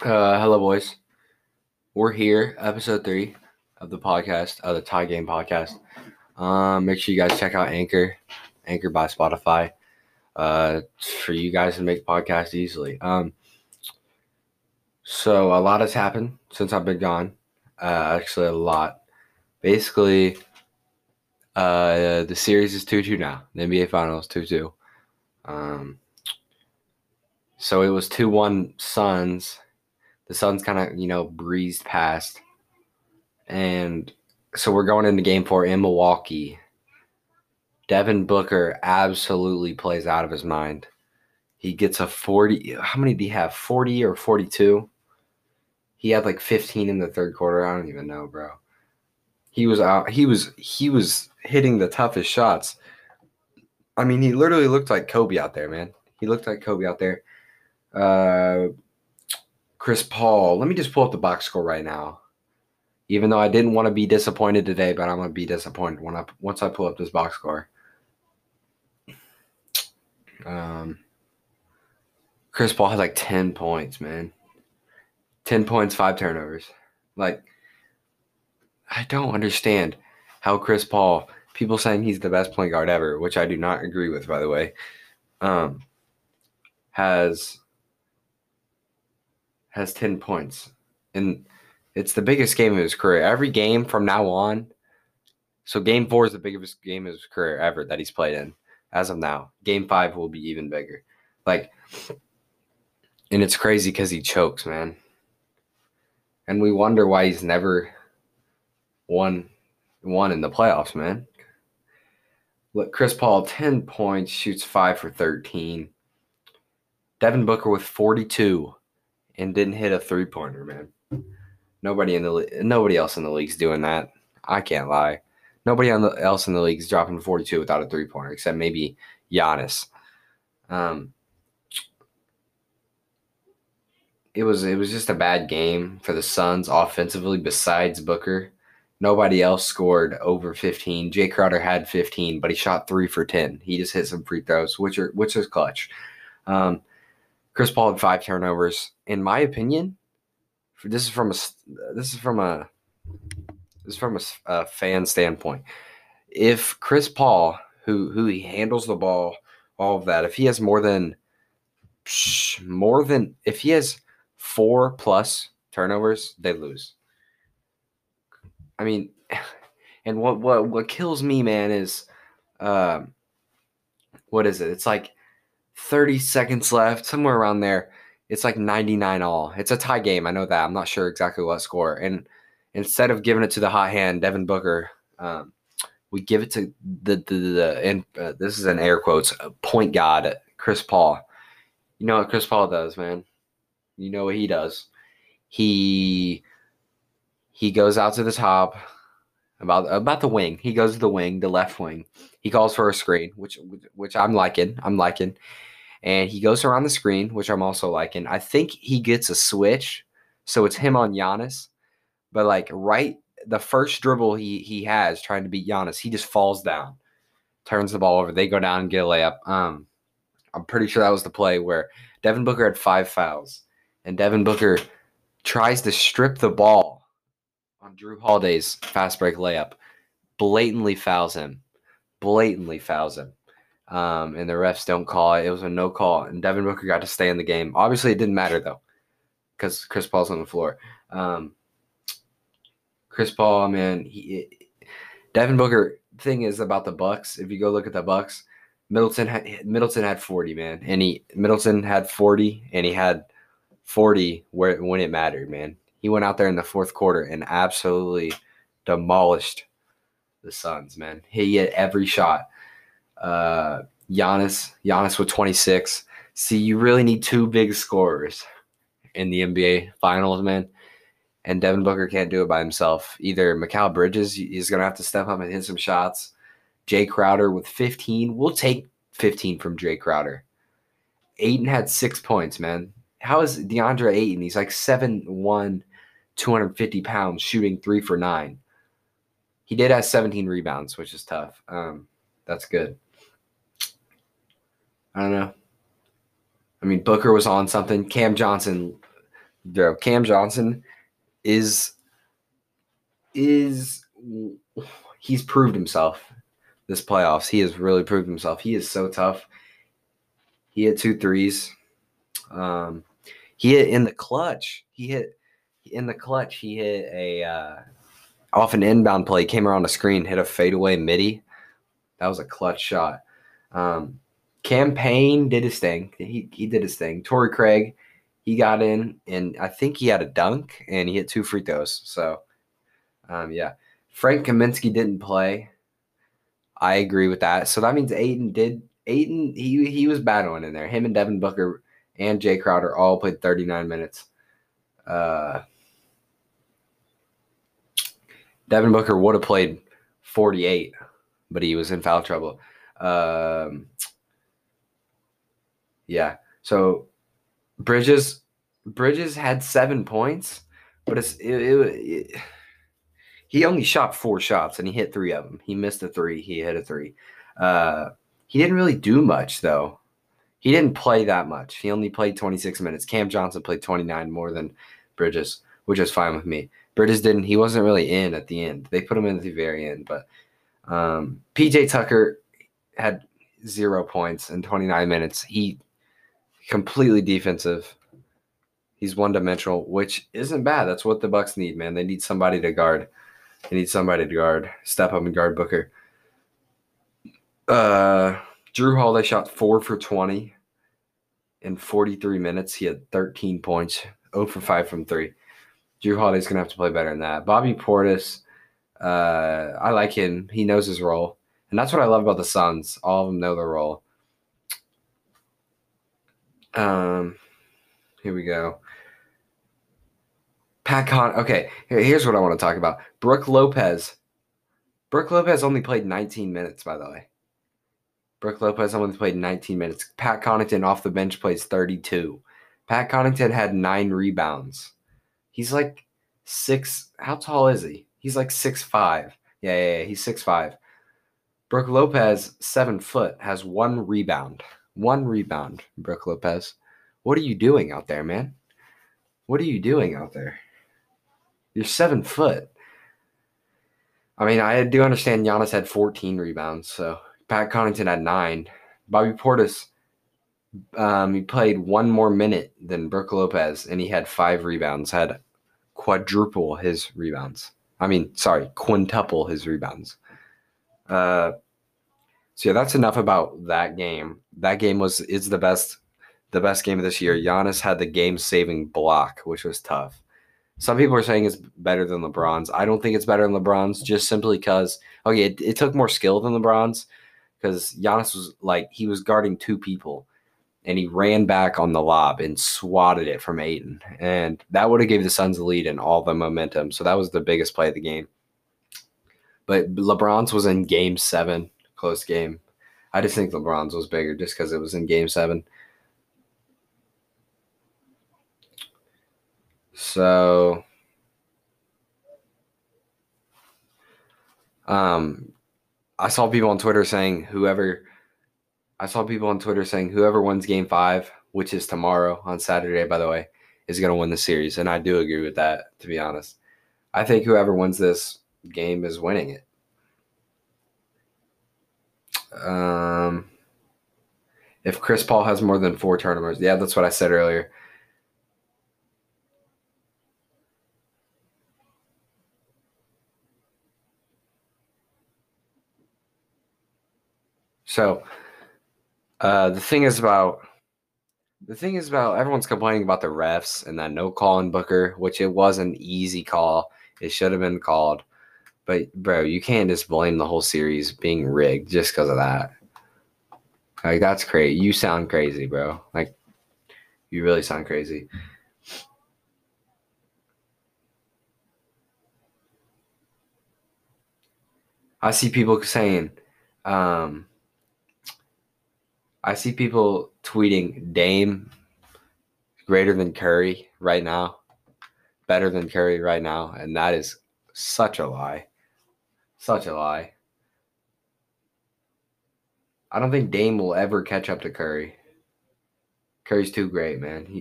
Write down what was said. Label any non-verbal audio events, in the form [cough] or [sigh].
Uh, hello, boys. We're here, episode three of the podcast, of the Tie Game podcast. Um, make sure you guys check out Anchor, Anchor by Spotify, uh, for you guys to make podcasts easily. Um, so a lot has happened since I've been gone. Uh, actually, a lot. Basically, uh, the series is two two now. The NBA Finals two two. Um, so it was two one Suns the Suns kind of, you know, breezed past. And so we're going into game four in Milwaukee. Devin Booker absolutely plays out of his mind. He gets a 40. How many did he have? 40 or 42? He had like 15 in the third quarter. I don't even know, bro. He was out. He was he was hitting the toughest shots. I mean, he literally looked like Kobe out there, man. He looked like Kobe out there. Uh, Chris Paul. Let me just pull up the box score right now. Even though I didn't want to be disappointed today, but I'm gonna be disappointed when I once I pull up this box score. Um, Chris Paul has like ten points, man. Ten points, five turnovers. Like, I don't understand how Chris Paul. People saying he's the best point guard ever, which I do not agree with, by the way. Um, has has 10 points. And it's the biggest game of his career. Every game from now on. So game four is the biggest game of his career ever that he's played in as of now. Game five will be even bigger. Like, and it's crazy because he chokes, man. And we wonder why he's never won won in the playoffs, man. Look, Chris Paul, 10 points, shoots five for 13. Devin Booker with 42 and didn't hit a three pointer, man. Nobody in the nobody else in the league's doing that. I can't lie. Nobody else in the league's dropping 42 without a three pointer, except maybe Giannis. Um, it was it was just a bad game for the Suns offensively. Besides Booker, nobody else scored over 15. Jae Crowder had 15, but he shot three for 10. He just hit some free throws, which are which is clutch. Um, Chris Paul had five turnovers. In my opinion, this is from a this is from a this is from a, a fan standpoint. If Chris Paul, who who he handles the ball, all of that, if he has more than more than if he has four plus turnovers, they lose. I mean, [laughs] and what what what kills me, man, is um, what is it? It's like 30 seconds left, somewhere around there. It's like 99 all. It's a tie game. I know that. I'm not sure exactly what score. And instead of giving it to the hot hand, Devin Booker, um, we give it to the the, the and uh, this is an air quotes point god Chris Paul. You know what Chris Paul does, man. You know what he does. He he goes out to the top about about the wing. He goes to the wing, the left wing. He calls for a screen, which which I'm liking. I'm liking and he goes around the screen, which I'm also liking. I think he gets a switch, so it's him on Giannis, but like right the first dribble he he has trying to beat Giannis, he just falls down, turns the ball over. They go down and get a layup. Um, I'm pretty sure that was the play where Devin Booker had five fouls, and Devin Booker tries to strip the ball on Jrue Holiday's fast break layup, blatantly fouls him, blatantly fouls him um, and the refs don't call it. It was a no call, and Devin Booker got to stay in the game. Obviously, it didn't matter though, because Chris Paul's on the floor. Um, Chris Paul, man, he, Devin Booker. Thing is about the Bucks. If you go look at the Bucks, Middleton had Middleton had forty, man, and he Middleton had forty, and he had forty where when it mattered, man. He went out there in the fourth quarter and absolutely demolished the Suns, man. He hit every shot uh, Giannis, Giannis with 26. See, you really need two big scorers in the NBA Finals, man. And Devin Booker can't do it by himself. Either Mikal Bridges is going to have to step up and hit some shots. Jae Crowder with 15. We'll take 15 from Jae Crowder. Ayton had six points, man. How is DeAndre Ayton? He's like 7'1, 250 pounds, shooting three for nine. He did have 17 rebounds, which is tough. Um, that's good. I don't know. I mean, Booker was on something. Cam Johnson Bro, Cam Johnson is is he's proved himself this playoffs. He has really proved himself. He is so tough. He hit two threes. Um, he hit in the clutch. He hit in the clutch. He hit a uh, off an inbound play. Came around the screen, hit a fadeaway midi. That was a clutch shot. Um, Cam Payne did his thing. He he did his thing. Torrey Craig, he got in, and I think he had a dunk, and he hit two free throws. So, um, yeah. Frank Kaminsky didn't play. I agree with that. So that means Ayton did. Ayton he he was battling in there. Him and Devin Booker and Jae Crowder all played 39 minutes. Uh, Devin Booker would have played 48, but he was in foul trouble. Um, yeah. So Bridges Bridges had seven points, but it's it, it, it, he only shot four shots and he hit three of them. He missed a three. He hit a three. Uh, he didn't really do much though. He didn't play that much. He only played 26 minutes. Cam Johnson played 29 more than Bridges, which is fine with me. Bridges didn't. He wasn't really in at the end. They put him in at the very end, but um, PJ Tucker had zero points in 29 minutes. He completely defensive. He's one dimensional, which isn't bad. That's what the Bucks need, man. They need somebody to guard. They need somebody to guard. Step up and guard Booker. Uh, Jrue Holiday shot four for 20 in 43 minutes. He had 13 points, 0 for 5 from three. Jrue Holiday's to have to play better than that. Bobby Portis, uh, I like him. He knows his role. And that's what I love about the Suns. All of them know their role. Um, here we go. Pat Con. Okay, here's what I want to talk about. Brook Lopez. Brook Lopez only played 19 minutes, by the way. Brook Lopez only played 19 minutes. Pat Connaughton off the bench plays 32. Pat Connaughton had nine rebounds. He's like six. How tall is he? He's like six five. Yeah, yeah, yeah. He's six five. Brook Lopez, seven foot, has one rebound. One rebound, Brook Lopez. What are you doing out there, man? What are you doing out there? You're seven foot. I mean, I do understand Giannis had 14 rebounds, so Pat Connaughton had nine. Bobby Portis, um, he played one more minute than Brook Lopez, and he had five rebounds, had quadruple his rebounds. I mean, sorry, quintuple his rebounds. Uh, so yeah, that's enough about that game. That game was is the best, the best game of this year. Giannis had the game-saving block, which was tough. Some people are saying it's better than LeBron's. I don't think it's better than LeBron's, just simply because okay, it, it took more skill than LeBron's because Giannis was like he was guarding two people and he ran back on the lob and swatted it from Ayton. And that would have gave the Suns the lead and all the momentum. So that was the biggest play of the game. But LeBron's was in game seven, close game. I just think LeBron's was bigger just because it was in game seven. So um I saw people on Twitter saying whoever I saw people on Twitter saying whoever wins game five, which is tomorrow on Saturday, by the way, is going to win the series. And I do agree with that, to be honest. I think whoever wins this game is winning it. Um, if Chris Paul has more than four tournaments, yeah, that's what I said earlier. So uh, the thing is about the thing is about everyone's complaining about the refs and that no call in Booker, which it was an easy call. It should have been called. But bro, you can't just blame the whole series being rigged just because of that. Like that's crazy. You sound crazy, bro. Like you really sound crazy. I see people saying, um, I see people tweeting Dame greater than Curry right now, better than Curry right now, and that is such a lie. Such a lie. I don't think Dame will ever catch up to Curry. Curry's too great, man. He,